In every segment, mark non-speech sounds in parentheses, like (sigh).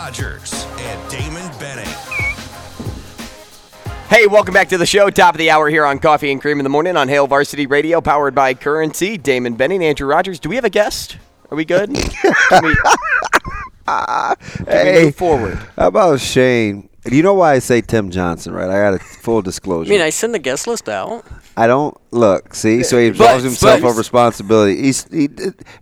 Rogers and Damon Benning. Hey, welcome back to the show. Top of the hour here on Coffee and Cream in the Morning on Hail Varsity Radio, powered by Currency. Damon Benning, Andrew Rogers. Do we have a guest? Are we good? Can we, (laughs) can we Hey, move forward? how about Shane? You know why I say Tim Johnson, right? I got a full disclosure. I mean, I send the guest list out. I don't look. See, so he absolves himself but- of responsibility. He's he,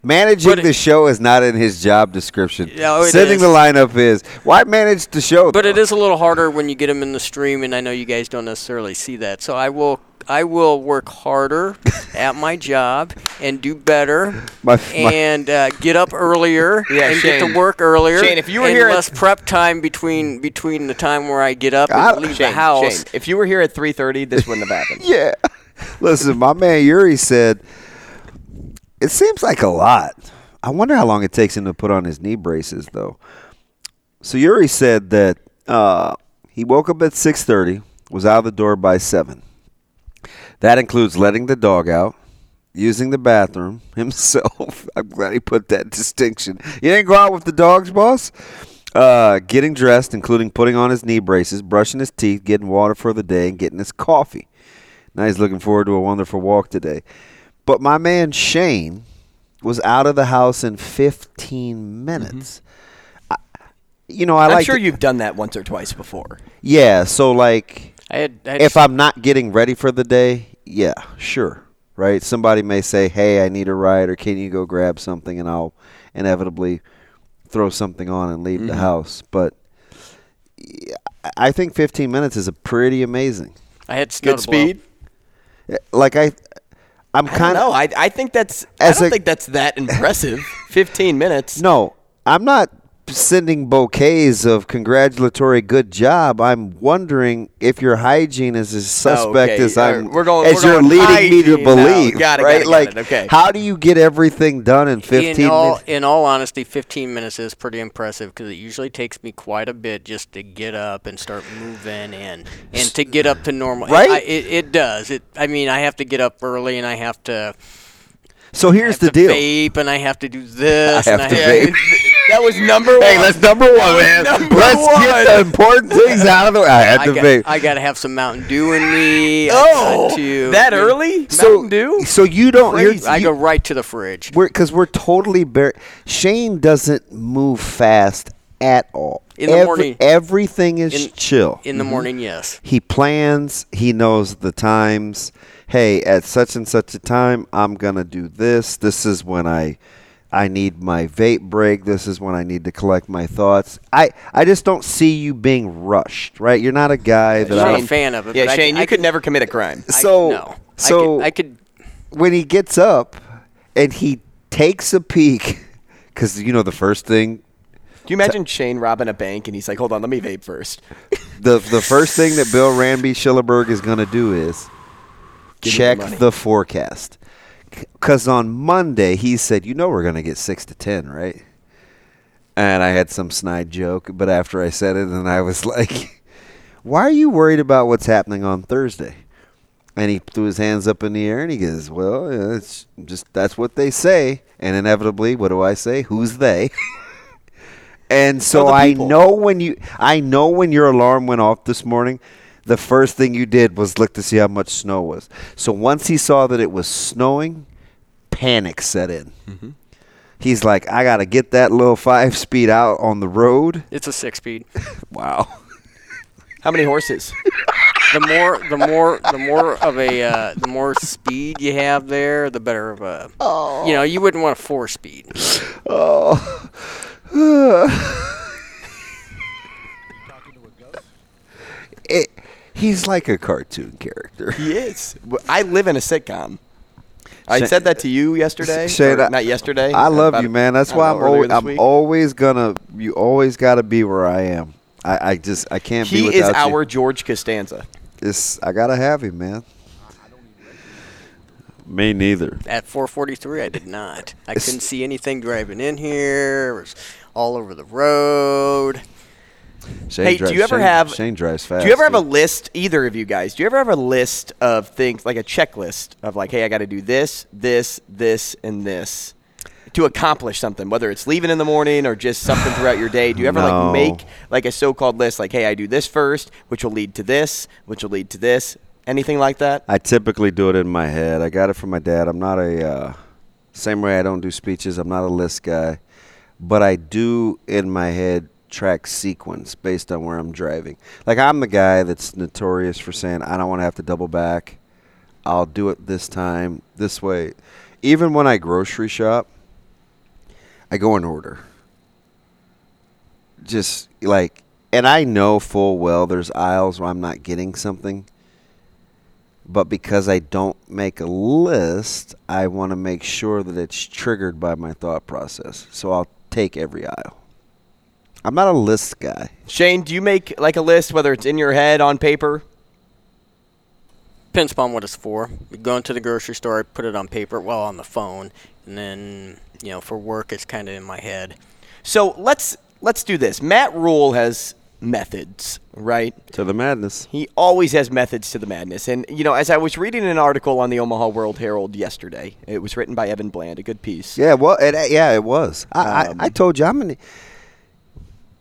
managing it- the show is not in his job description. No, Sending is. the lineup is. Why manage the show? But though? it is a little harder when you get him in the stream, and I know you guys don't necessarily see that. So I will, I will work harder (laughs) at my job and do better, My- my- and uh, get up earlier (laughs) Yeah, and get to work earlier. Shane, if you were and here less prep time between between the time where I get up and I- leave Shane, the house. Shane, if you were here at 3.30, this wouldn't have happened. (laughs) yeah. Listen, my man Yuri said it seems like a lot. I wonder how long it takes him to put on his knee braces, though. So Yuri said that uh, he woke up at six thirty, was out of the door by seven. That includes letting the dog out, using the bathroom (laughs) himself. I'm glad he put that distinction. You didn't go out with the dogs, boss. Uh, getting dressed, including putting on his knee braces, brushing his teeth, getting water for the day, and getting his coffee. Now he's looking forward to a wonderful walk today. But my man Shane was out of the house in 15 minutes. I, you know, I I'm like. sure to- you've done that once or twice before. Yeah, so like, I had, I had if I'm not getting ready for the day, yeah, sure, right. Somebody may say, "Hey, I need a ride," or "Can you go grab something?" and I'll inevitably throw something on and leave Mm-hmm. the house. But I think 15 minutes is a pretty amazing. I had snow Good to blow. speed. Like I, I'm kind know. of I, I think that's. I don't a- think that's that impressive. (laughs) 15 minutes. no. I'm not sending bouquets of congratulatory good job. I'm wondering if your hygiene is as oh, suspect okay. as I'm we're going- as we're you're going leading me to hygiene now. believe. Got it, got right? it, got like, it. Okay. how do you get everything done in 15 in all, minutes? in all honesty, 15 minutes is pretty impressive because it usually takes me quite a bit just to get up and start moving and and to get up to normal. Right? I, it, it does. It. I mean, I have to get up early and I have to. So here's have the to deal. vape and I have to do this. I have and to I vape. That was number one. Hey, let's number one, man. number Let's get the important things (laughs) out of the way. I had I to got, vape. I got to have some Mountain Dew in me. Oh, to, that early? so, Mountain Dew? so you don't. Here's, I go right to the fridge. we're because we're totally bare. Shane doesn't move fast at all. In the Every- morning. everything is In- chill. In the mm-hmm. morning, yes. he plans. He knows the times. Hey, at such and such a time, I'm gonna do this. This is when I, I need my vape break. This is when I need to collect my thoughts. I, I just don't see you being rushed. Right? You're not a guy that I'm not I. a fan of it. Yeah, but I Shane, you I could never commit a crime. I- So, no. so I could, I could when he gets up and he takes a peek, because you know the first thing, Do you imagine Shane robbing a bank and he's like, hold on, let me vape first? the the first thing that Bill Ranby Schillerberg is going to do is Give check the forecast. Because on Monday he said, "You know we're going to get six to ten, right?" And I had some snide joke, but after I said it, and I was (laughs) like, "Why are you worried about what's happening on Thursday?" And he threw his hands up in the air and he goes, "Well, it's just that's what they say." And inevitably, what do I say? Who's they? (laughs) And so the I know when you I know when your alarm went off this morning, the first thing you did was look to see how much snow was. So once he saw that it was snowing, panic set in. Mm-hmm. He's like, I got to get that little 5 speed out on the road. It's a six speed. (laughs) Wow. How many horses? The more, the more, the more of a, uh, the more speed you have there, the better of a. Oh. You know, you wouldn't want a four speed. (laughs) It, he's like a cartoon character. He is. I live in a sitcom. I Sha- said that to you yesterday. Shane, or I- not yesterday. I love you, man. That's why don't I'm always, I'm always gonna. You always got to be where I am. I, I just I can't be He is without our you. George Costanza. It's, I gotta have him, man. Me neither. At 443, I did not. I couldn't see anything driving in here. It was all over the road. Shane Hey, do you ever Shane- have- Shane drives fast? Do you ever have a list, either of you guys? Do you ever have a list of things, like a checklist of like, hey, I got to do this, this, this, and this to accomplish something, whether it's leaving in the morning or just something (sighs) throughout your day? Do you ever No. like make like a so-called list, like, hey, I do this first, which will lead to this, which will lead to this, anything like that? I typically do it in my head. I got it from my dad. I'm not a uh, same way I don't do speeches. I'm not a list guy, but I do in my head track sequence based on where I'm driving. Like I'm the guy that's notorious for saying I don't want to have to double back. I'll do it this time this way. Even when I grocery shop, I go in order. Just like and I know full well there's aisles where I'm not getting something but because I don't make a list, I want to make sure that it's triggered by my thought process. So I'll take every aisle. I'm not a list guy. Shane, do you make like a list, whether it's in your head on paper? Depends upon what it's for. You go into the grocery store, I put it on paper, well, on the phone, and then you know for work it's kind of in my head. So let's let's do this. Matt Rhule has methods, right? To the madness. He always has methods to the madness. And, you know, as I was reading an article on the Omaha World Herald yesterday, it was written by Evan Bland, a good piece. Yeah, well, it, yeah, it was. I, Um, I, I told you I'm an.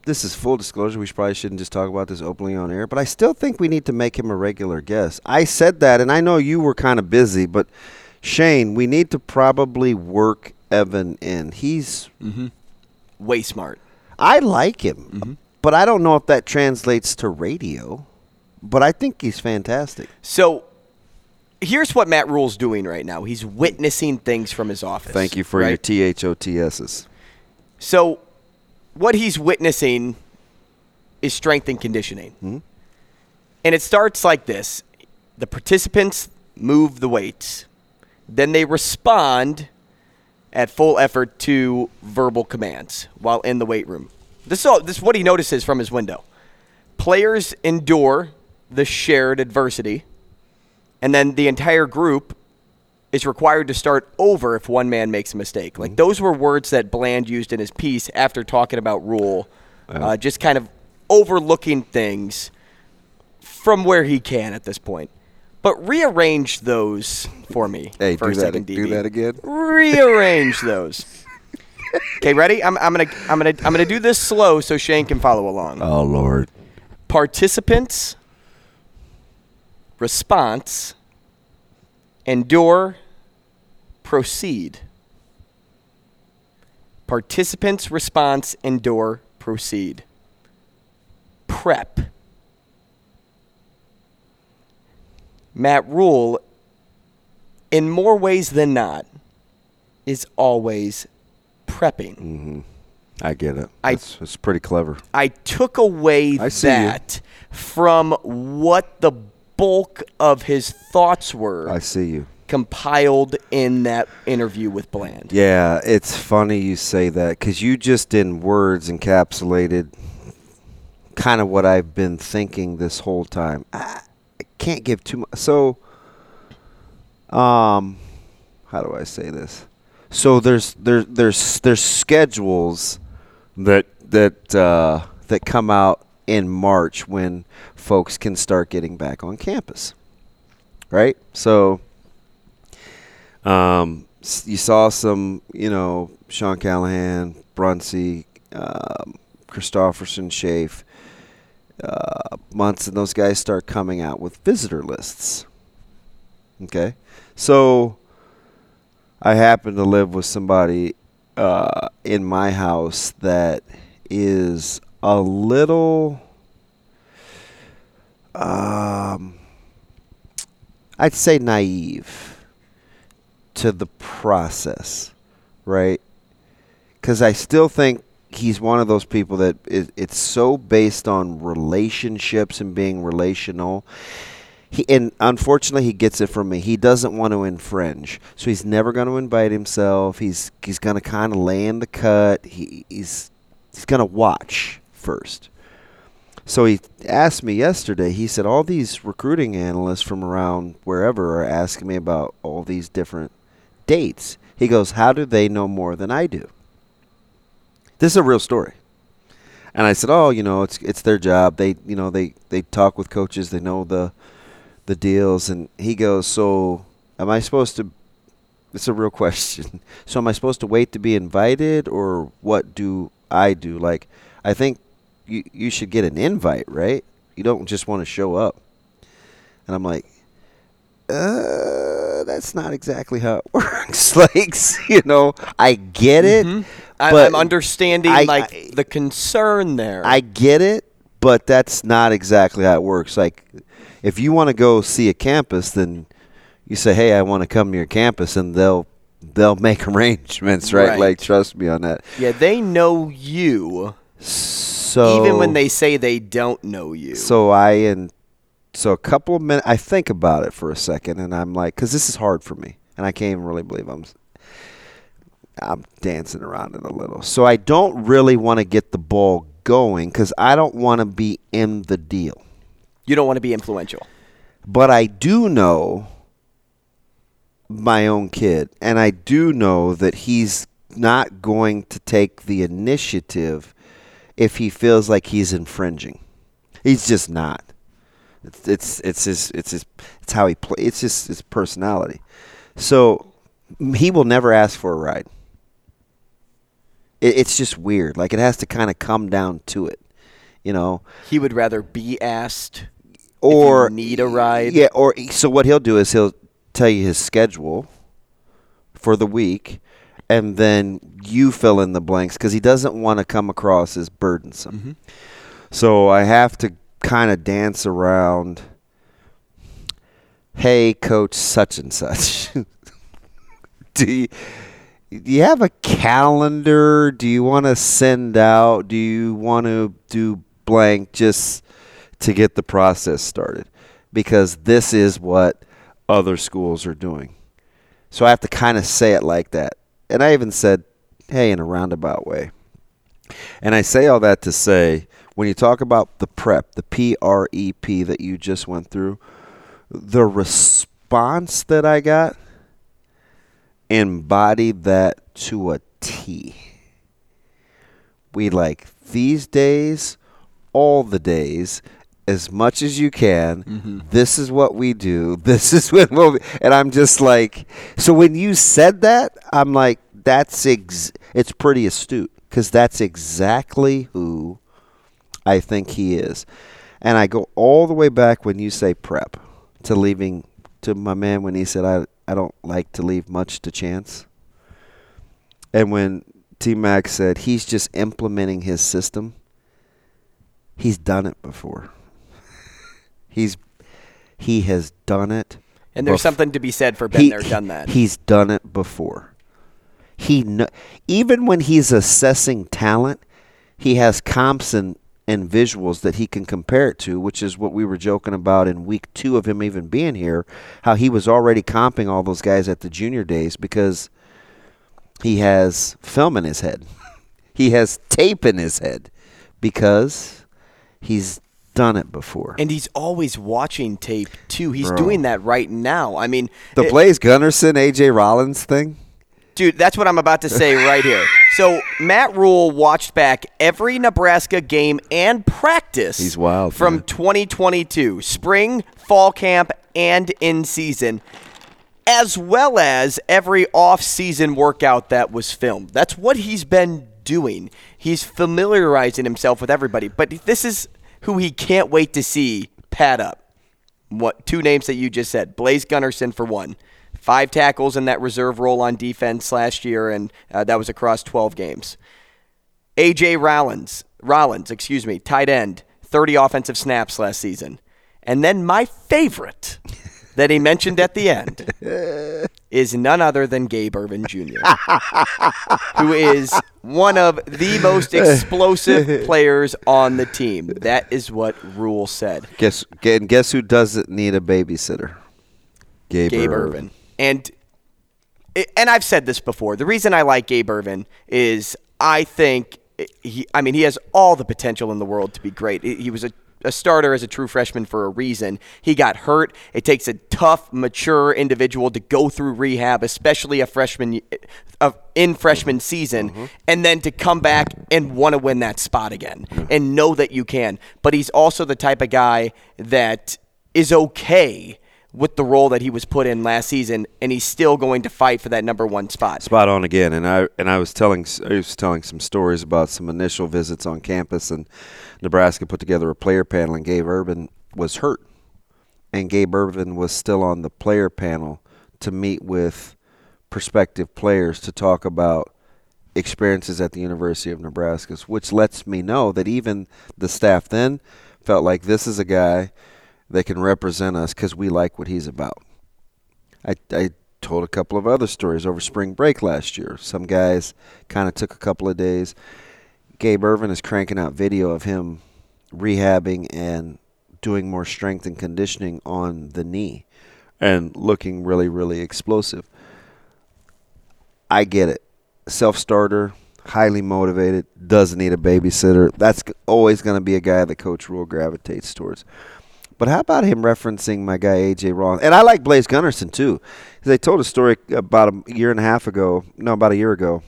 This is full disclosure. We probably shouldn't just talk about this openly on air, but I still think we need to make him a regular guest. I said that, and I know you were kind of busy, but Shane, we need to probably work Evan in. He's Way smart. I like him, Mm-hmm. but I don't know if that translates to radio. But I think he's fantastic. So here's what Matt Rhule's doing right now. He's witnessing things from his office. Thank you for right? your T H O T S's. So, what he's witnessing is strength and conditioning. Hmm? And it starts like this the participants move the weights, then they respond at full effort to verbal commands while in the weight room. This is, all, this is what he notices from his window. Players endure the shared adversity, and then the entire group is required to start over if one man makes a mistake. Like those were words that Bland used in his piece after talking about Rhule, uh, just kind of overlooking things from where he can at this point. But rearrange those for me Hey, for do a that, second, do DB. that again. Rearrange those. Okay, ready? I'm, I'm gonna I'm gonna I'm gonna do this slow so Shane can follow along. Oh Lord. Participants, response, endure, proceed. Participants, response, endure, proceed. Prep. Matt Rhule, in more ways than not, is always prepping. Mm-hmm. I get it. I- It's it's pretty clever. I took away I that from what the bulk of his thoughts were I see you. Compiled in that interview with Bland. Yeah, it's funny you say that because you just in words encapsulated kind of what I've been thinking this whole time. I, can't give too much. So, um, how do I say this? So there's there's there's there's schedules that that uh, that come out in March when folks can start getting back on campus, right? So um, you saw some, you know, Sean Callahan, Brunsey, um, Christofferson, Shafe, uh, Munson, those guys start coming out with visitor lists. Okay, so I happen to live with somebody uh, in my house that is a little, um, I'd say naive to the process, right? Because I still think he's one of those people that it's so based on relationships and being relational. He, and unfortunately, he gets it from me. He doesn't want to infringe, so he's never going to invite himself. He's he's going to kind of lay in the cut. He, he's he's going to watch first. So he asked me yesterday. He said all these recruiting analysts from around wherever are asking me about all these different dates. He goes, "How do they know more than I do?" This is a real story. And I said, "Oh, you know, it's it's their job. They, you know, they they talk with coaches. They know the the deals." And he goes, "So, am I supposed to It's a real (laughs) question. So am I supposed to wait to be invited or what do I do? Like I think you you should get an invite, right? You don't just want to show up." And I'm like, uh, that's not exactly how it (laughs) works. Like, (laughs) you know, I get it. Mm-hmm. I, but I'm understanding I- like I- the concern there. I get it, but that's not exactly how it works. Like, if you want to go see a campus, then you say, "Hey, I want to come to your campus," and they'll they'll make (laughs) arrangements, right? Right. Like, trust me on that. yeah, they know you So even when they say they don't know you. So I and so a couple of minutes. I think about it for a second, and I'm like, because this is hard for me, and I can't even really believe I'm. I'm dancing around it a little. So I don't really want to get the ball going because I don't want to be in the deal. you don't want to be influential. But I do know my own kid, and I do know that he's not going to take the initiative if he feels like he's infringing. He's just not. It's it's it's his it's his it's how he play. It's just his personality. So he will never ask for a ride. It, it's just weird. Like it has to kind of come down to it, you know He would rather be asked or need a ride. Yeah, or so what he'll do is he'll tell you his schedule for the week, and then you fill in the blanks because he doesn't want to come across as burdensome. Mm-hmm. So I have to kind of dance around. Hey, coach, such and such. (laughs) do you, do you have a calendar? Do you want to send out? Do you want to do blank just to get the process started? Because this is what other schools are doing. So I have to kind of say it like that. And I even said, hey, in a roundabout way. And I say all that to say, when you talk about the prep, the P R E P that you just went through, the response that I got embodied that to a T. We like these days, all the days, as much as you can. Mm-hmm. This is what we do. (laughs) This is when we'll. Be, and I'm just like, so when you said that, I'm like, that's ex- it's pretty astute because that's exactly who I think he is. And I go all the way back when you say prep to leaving to my man when he said I I don't like to leave much to chance. And when T Mac said he's just implementing his system, he's done it before. (laughs) He's he has done it. And there's bef- something to be said for been he- there, done that. He's done it before. He kn- even when he's assessing talent, he has comps and, and visuals that he can compare it to, which is what we were joking about in week two of him even being here. How he was already comping all those guys at the junior days because he has film in his head, (laughs) he has tape in his head because he's done it before. and he's always watching tape too. He's Bro. doing that right now. I mean, the Blaise Gunnerson, AJ Rollins thing. Dude, that's what I'm about to say right here. So Matt Rhule watched back every Nebraska game and practice. He's wild, from man. 2022, spring, fall camp, and in season, as well as every off-season workout that was filmed. That's what he's been doing. He's familiarizing himself with everybody. But this is who he can't wait to see pad up. What two names that you just said? Blaise Gunnerson for one. Five tackles in that reserve role on defense last year, and uh, that was across 12 games. AJ Rollins, Rollins, excuse me, tight end, 30 offensive snaps last season. And then my favorite (laughs) that he mentioned at the end is none other than Gabe Ervin Jr., (laughs) who is one of the most explosive (laughs) players on the team. That is what Rhule said. Guess and guess who doesn't need a babysitter? Gabe, Gabe Ervin. Ervin. And and I've said this before. The reason I like Gabe Ervin is I think he I mean he has all the potential in the world to be great. He was a a starter as a true freshman for a reason. He got hurt. It takes a tough, mature individual to go through rehab, especially a freshman uh, in freshman season, Mm-hmm. and then to come back and want to win that spot again and know that you can. But he's also the type of guy that is okay with the role that he was put in last season, and he's still going to fight for that number one spot. Spot on again, and I and I was telling I was telling some stories about some initial visits on campus, and Nebraska put together a player panel, and Gabe Ervin was hurt, and Gabe Ervin was still on the player panel to meet with prospective players to talk about experiences at the University of Nebraska, which lets me know that even the staff then felt like this is a guy that can represent us because we like what he's about. I, I told a couple of other stories over spring break last year. Some guys kind of took a couple of days. Gabe Ervin is cranking out video of him rehabbing and doing more strength and conditioning on the knee and looking really, really explosive. I get it. Self starter, highly motivated, doesn't need a babysitter. That's always going to be a guy the Coach Rhule gravitates towards. But how about him referencing my guy AJ Rollins? And I like Blaise Gunnerson too, I told a story about a year and a half ago, no, about a year ago,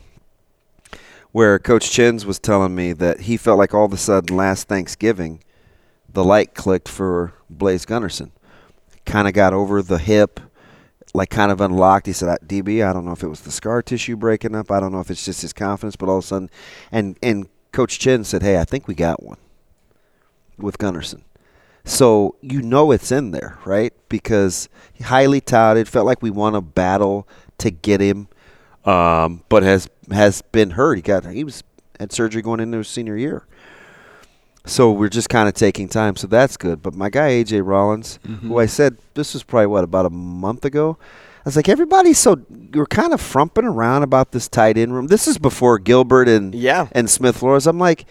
where Coach Chins was telling me that he felt like all of a sudden last Thanksgiving, the light clicked for Blaise Gunnerson. Kind of got over the hip, like kind of unlocked. He said, "DB, I don't know if it was the scar tissue breaking up. I don't know if it's just his confidence, but all of a sudden, and and Coach Chin said, "Hey, I think we got one with Gunnerson." So you know it's in there, right? Because highly touted, felt like we won a battle to get him, um, but has has been hurt. He got he was had surgery going into his senior year. So we're just kind of taking time, so that's good. But my guy AJ Rollins, who I said this was probably what about a month ago, I was like, everybody's so you're kind of frumping around about this tight end room. This is before Gilbert and Yeah. and Smith Flores. I'm like,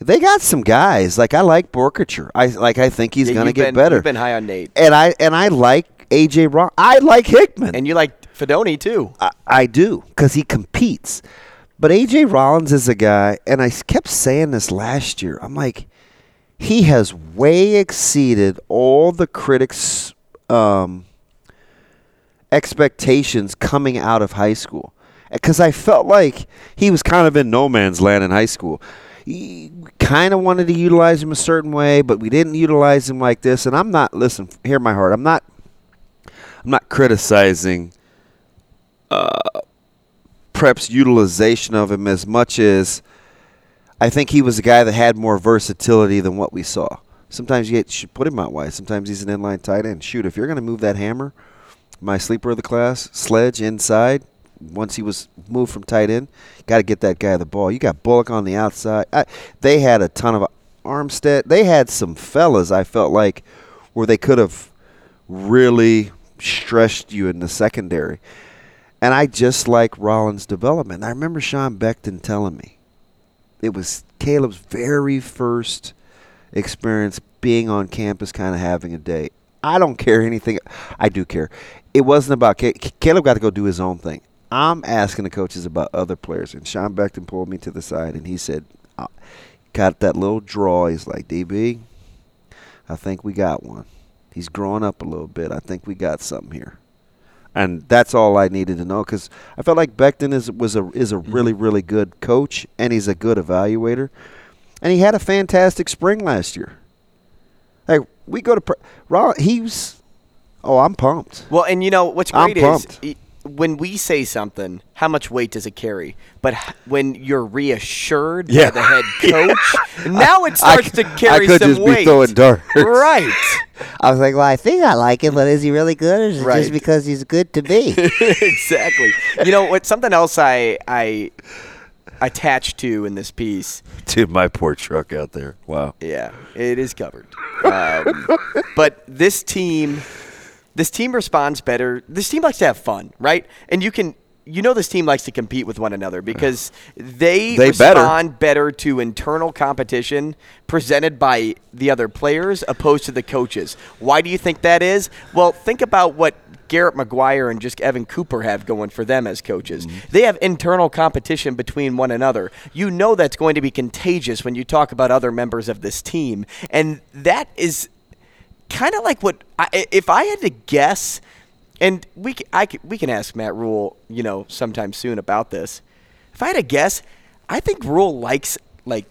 they got some guys. Like I like Boerkircher. I like I think he's Yeah, gonna get been- better. You've been high on Nate, and I and I like AJ Rollins. I like Hickman. and you like Fidone too. I, I do because he competes. But AJ Rollins is a guy, and I kept saying this last year. I'm like, he has way exceeded all the critics' um, expectations coming out of high school. Because I felt like he was kind of in no man's land in high school. Kind of wanted to utilize him a certain way, but we didn't utilize him like this. And I'm not listen. Hear my heart. I'm not. I'm not criticizing Uh, Prep's utilization of him as much as I think he was a guy that had more versatility than what we saw. Sometimes you should put him out wide. Sometimes he's an inline tight end. Shoot, if you're going to move that hammer, my sleeper of the class, Sledge inside, once he was moved from tight end, got to get that guy the ball. You got Bullock on the outside. I, they had a ton of Armstead. They had some fellas, I felt like, where they could have really stretched you in the secondary. And I just like Rollins' development. I remember Sean Beckton telling me it was Caleb's very first experience being on campus, kind of having a day. I don't care anything. I do care. It wasn't about Caleb. Got to go do his own thing. I'm asking the coaches about other players, and Sean Beckton pulled me to the side and he said, uh, "Got that little draw." He's like, "DB, I think we got one. He's growing up a little bit. I think we got something here." and that's all I needed to know because I felt like Beckton is was a is a really really good coach and he's a good evaluator, and he had a fantastic spring last year. Like we go to he's oh I'm pumped. Well, and you know what's I'm great is pumped. When we say something, how much weight does it carry? But when you're reassured Yeah. by the head (laughs) coach, now it starts c- to carry I could some just be weight. throwing darts. Right. (laughs) I was like, well, I think I like him, but is he really good, or is it Right. just because he's good to be? (laughs) exactly. You know what? Something else I I attached to in this piece. Dude, my poor truck out there. Wow. Yeah, it is covered. Um, but this team, this team responds better. This team likes to have fun, right? And you can. You know this team likes to compete with one another because they, They respond better to internal competition presented by the other players opposed to the coaches. Why do you think that is? Well, think about what Garrett McGuire and just Evan Cooper have going for them as coaches. Mm-hmm. They have internal competition between one another. You know that's going to be contagious when you talk about other members of this team. And that is kind of like what I, if I had to guess, and we I we can ask Matt Rhule, you know, sometime soon about this. If I had to guess, I think Rhule likes like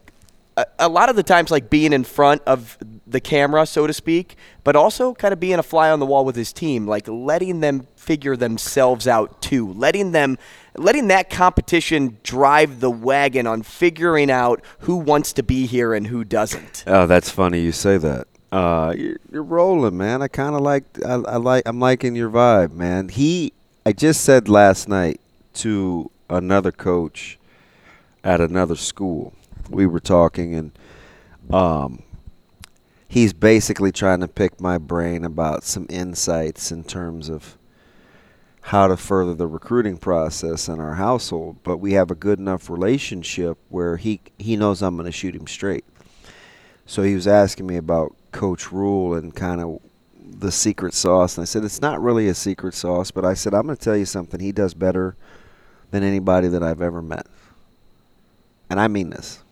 a, a lot of the times like being in front of the camera, so to speak, but also kind of being a fly on the wall with his team, like letting them figure themselves out too, letting them letting that competition drive the wagon on figuring out who wants to be here and who doesn't. Oh, that's funny you say that. Uh, you're, you're rolling, man. I kind of like. I, I like. I'm liking your vibe, man. He. I just said last night to another coach at another school. We were talking, and um, he's basically trying to pick my brain about some insights in terms of how to further the recruiting process in our household. But we have a good enough relationship where he he knows I'm going to shoot him straight. So he was asking me about Coach Rhule and kind of the secret sauce, and I said it's not really a secret sauce, but I said I'm going to tell you something. He does better than anybody that I've ever met, and I mean this.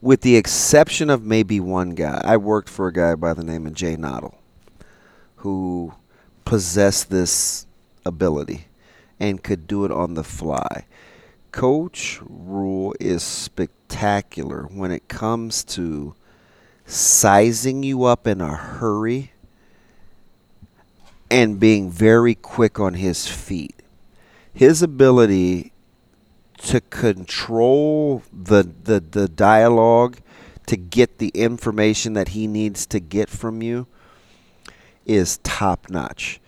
With the exception of maybe one guy, I worked for a guy by the name of Jay Noddle, who possessed this ability and could do it on the fly. Coach Rhule is spectacular when it comes to sizing you up in a hurry and being very quick on his feet. His ability to control the, the, the dialogue, to get the information that he needs to get from you, is top notch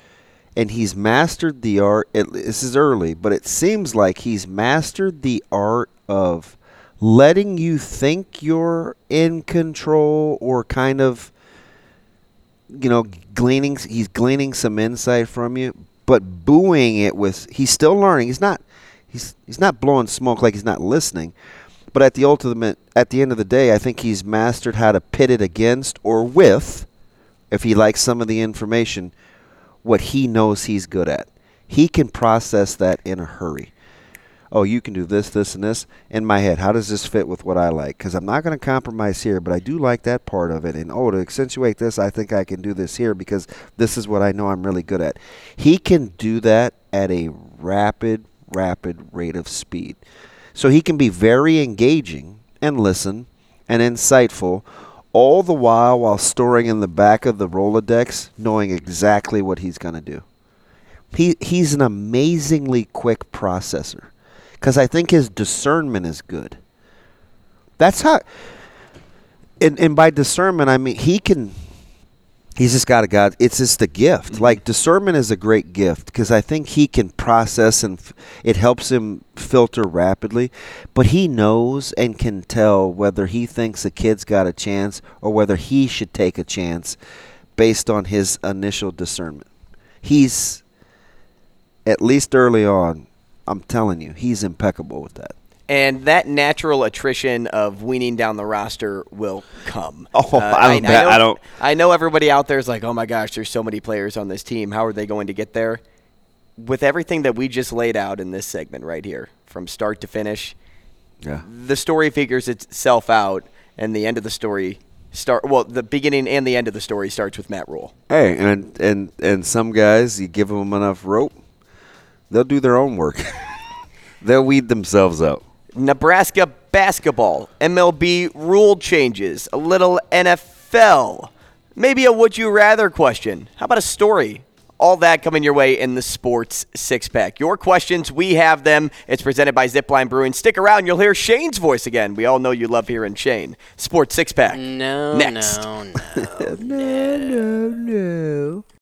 and he's mastered the art. It, this is early, but it seems like he's mastered the art of letting you think you're in control or kind of, you know, gleaning. He's gleaning some insight from you, but booing it with. He's still learning. He's not. He's he's not blowing smoke like he's not listening. But at the ultimate, at the end of the day, I think he's mastered how to pit it against or with, if he likes some of the information what he knows he's good at. He can process that in a hurry. Oh, you can do this, this, and this. In my head, how does this fit with what I like? Because I'm not going to compromise here, but I do like that part of it. And oh, to accentuate this, I think I can do this here because this is what I know I'm really good at. He can do that at a rapid, rapid rate of speed. So he can be very engaging and listen and insightful all the while while storing in the back of the Rolodex, knowing exactly what he's going to do. He he's an amazingly quick processor because I think his discernment is good. That's how, and and by discernment I mean he can. He's just got a God. It's just a gift. Mm-hmm. Like discernment is a great gift because I think he can process and f- it helps him filter rapidly. But he knows and can tell whether he thinks a kid's got a chance or whether he should take a chance based on his initial discernment. He's at least early on. I'm telling you, he's impeccable with that. and that natural attrition of weaning down the roster will come. (laughs) Uh, Oh, I don't bet- know, I don't- I know everybody out there is like, "Oh my gosh, there's so many players on this team. How are they going to get there?" With everything that we just laid out in this segment right here, from start to finish, Yeah. the story figures itself out, and the end of the story start. Well, the beginning and the end of the story starts with Matt Rhule. Hey, and and and some guys, you give them enough rope, they'll do their own work. (laughs) they'll weed themselves out. Nebraska basketball, MLB rule changes, a little NFL, maybe a would you rather question. How about a story? All that coming your way in the Sports Six Pack. Your questions, we have them. It's presented by Zipline Brewing. Stick around, you'll hear Shane's voice again. We all know you love hearing Shane. Sports Six Pack. No, Next. no, no. (laughs)